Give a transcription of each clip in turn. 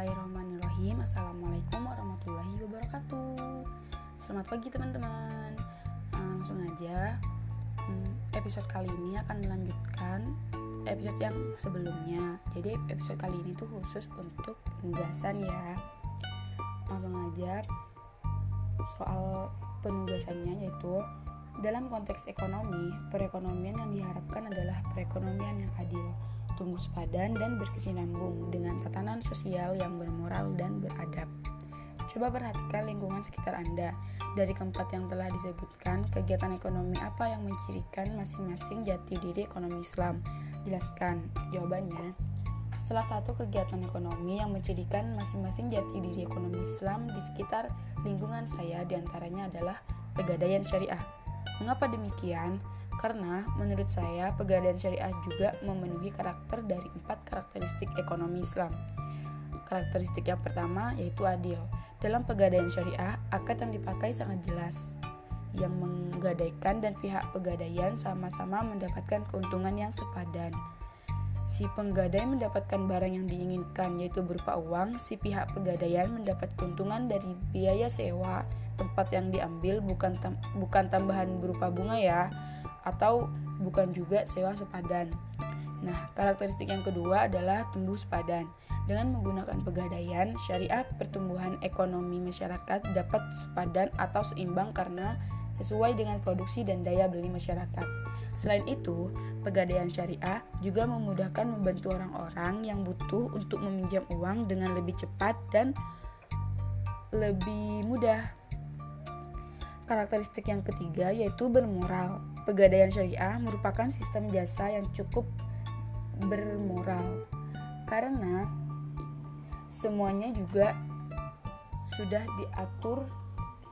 Bismillahirrahmanirrahim. Assalamualaikum warahmatullahi wabarakatuh. Selamat pagi teman-teman. Ah, langsung aja. Hmm, episode kali ini akan melanjutkan Episode yang sebelumnya. Jadi episode kali ini tuh khusus untuk penugasan ya. Langsung aja. Soal penugasannya yaitu Dalam konteks ekonomi Perekonomian yang diharapkan adalah perekonomian yang adil tumbuh sepadan dan berkesinambung dengan tatanan sosial yang bermoral dan beradab. Coba perhatikan lingkungan sekitar Anda. Dari keempat yang telah disebutkan, kegiatan ekonomi apa yang mencirikan masing-masing jati diri ekonomi Islam? Jelaskan. Jawabannya, salah satu kegiatan ekonomi yang mencirikan masing-masing jati diri ekonomi Islam di sekitar lingkungan saya di antaranya adalah pegadaian syariah. Mengapa demikian? Karena menurut saya pegadaian syariah juga memenuhi karakter dari empat karakteristik ekonomi Islam. Karakteristik yang pertama yaitu adil. Dalam pegadaian syariah, akad yang dipakai sangat jelas, yang menggadaikan dan pihak pegadaian sama-sama mendapatkan keuntungan yang sepadan. Si penggadai mendapatkan barang yang diinginkan yaitu berupa uang, si pihak pegadaian mendapat keuntungan dari biaya sewa tempat yang diambil bukan tam bukan tambahan berupa bunga ya atau bukan juga sewa sepadan. Nah, karakteristik yang kedua adalah tumbuh sepadan. Dengan menggunakan pegadaian, syariah pertumbuhan ekonomi masyarakat dapat sepadan atau seimbang karena sesuai dengan produksi dan daya beli masyarakat. Selain itu, pegadaian syariah juga memudahkan membantu orang-orang yang butuh untuk meminjam uang dengan lebih cepat dan lebih mudah. Karakteristik yang ketiga yaitu bermoral. Pegadaian syariah merupakan sistem jasa yang cukup bermoral karena semuanya juga sudah diatur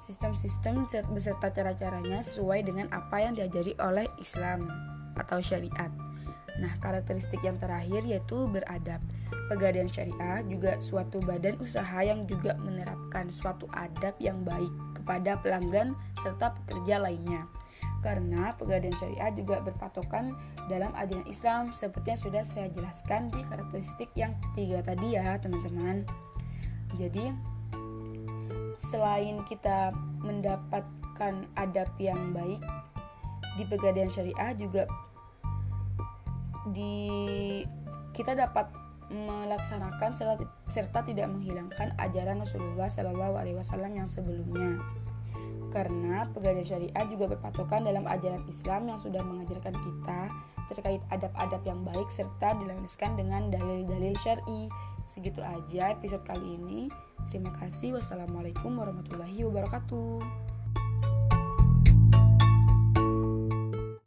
sistem-sistem beserta cara-caranya sesuai dengan apa yang diajari oleh Islam atau syariat. Nah, karakteristik yang terakhir yaitu beradab. Pegadaian syariah juga suatu badan usaha yang juga menerapkan suatu adab yang baik kepada pelanggan serta pekerja lainnya. Karena pegadaian syariah juga berpatokan dalam ajaran Islam seperti yang sudah saya jelaskan di karakteristik yang tiga tadi ya teman-teman. Jadi selain kita mendapatkan adab yang baik di pegadaian syariah juga di kita dapat melaksanakan serta tidak menghilangkan ajaran Rasulullah Shallallahu Alaihi Wasallam yang sebelumnya. Karena pegadaian syariah juga berpatokan dalam ajaran Islam yang sudah mengajarkan kita terkait adab-adab yang baik serta dilandaskan dengan dalil-dalil syar'i. Segitu aja episode kali ini. Terima kasih. Wassalamualaikum warahmatullahi wabarakatuh.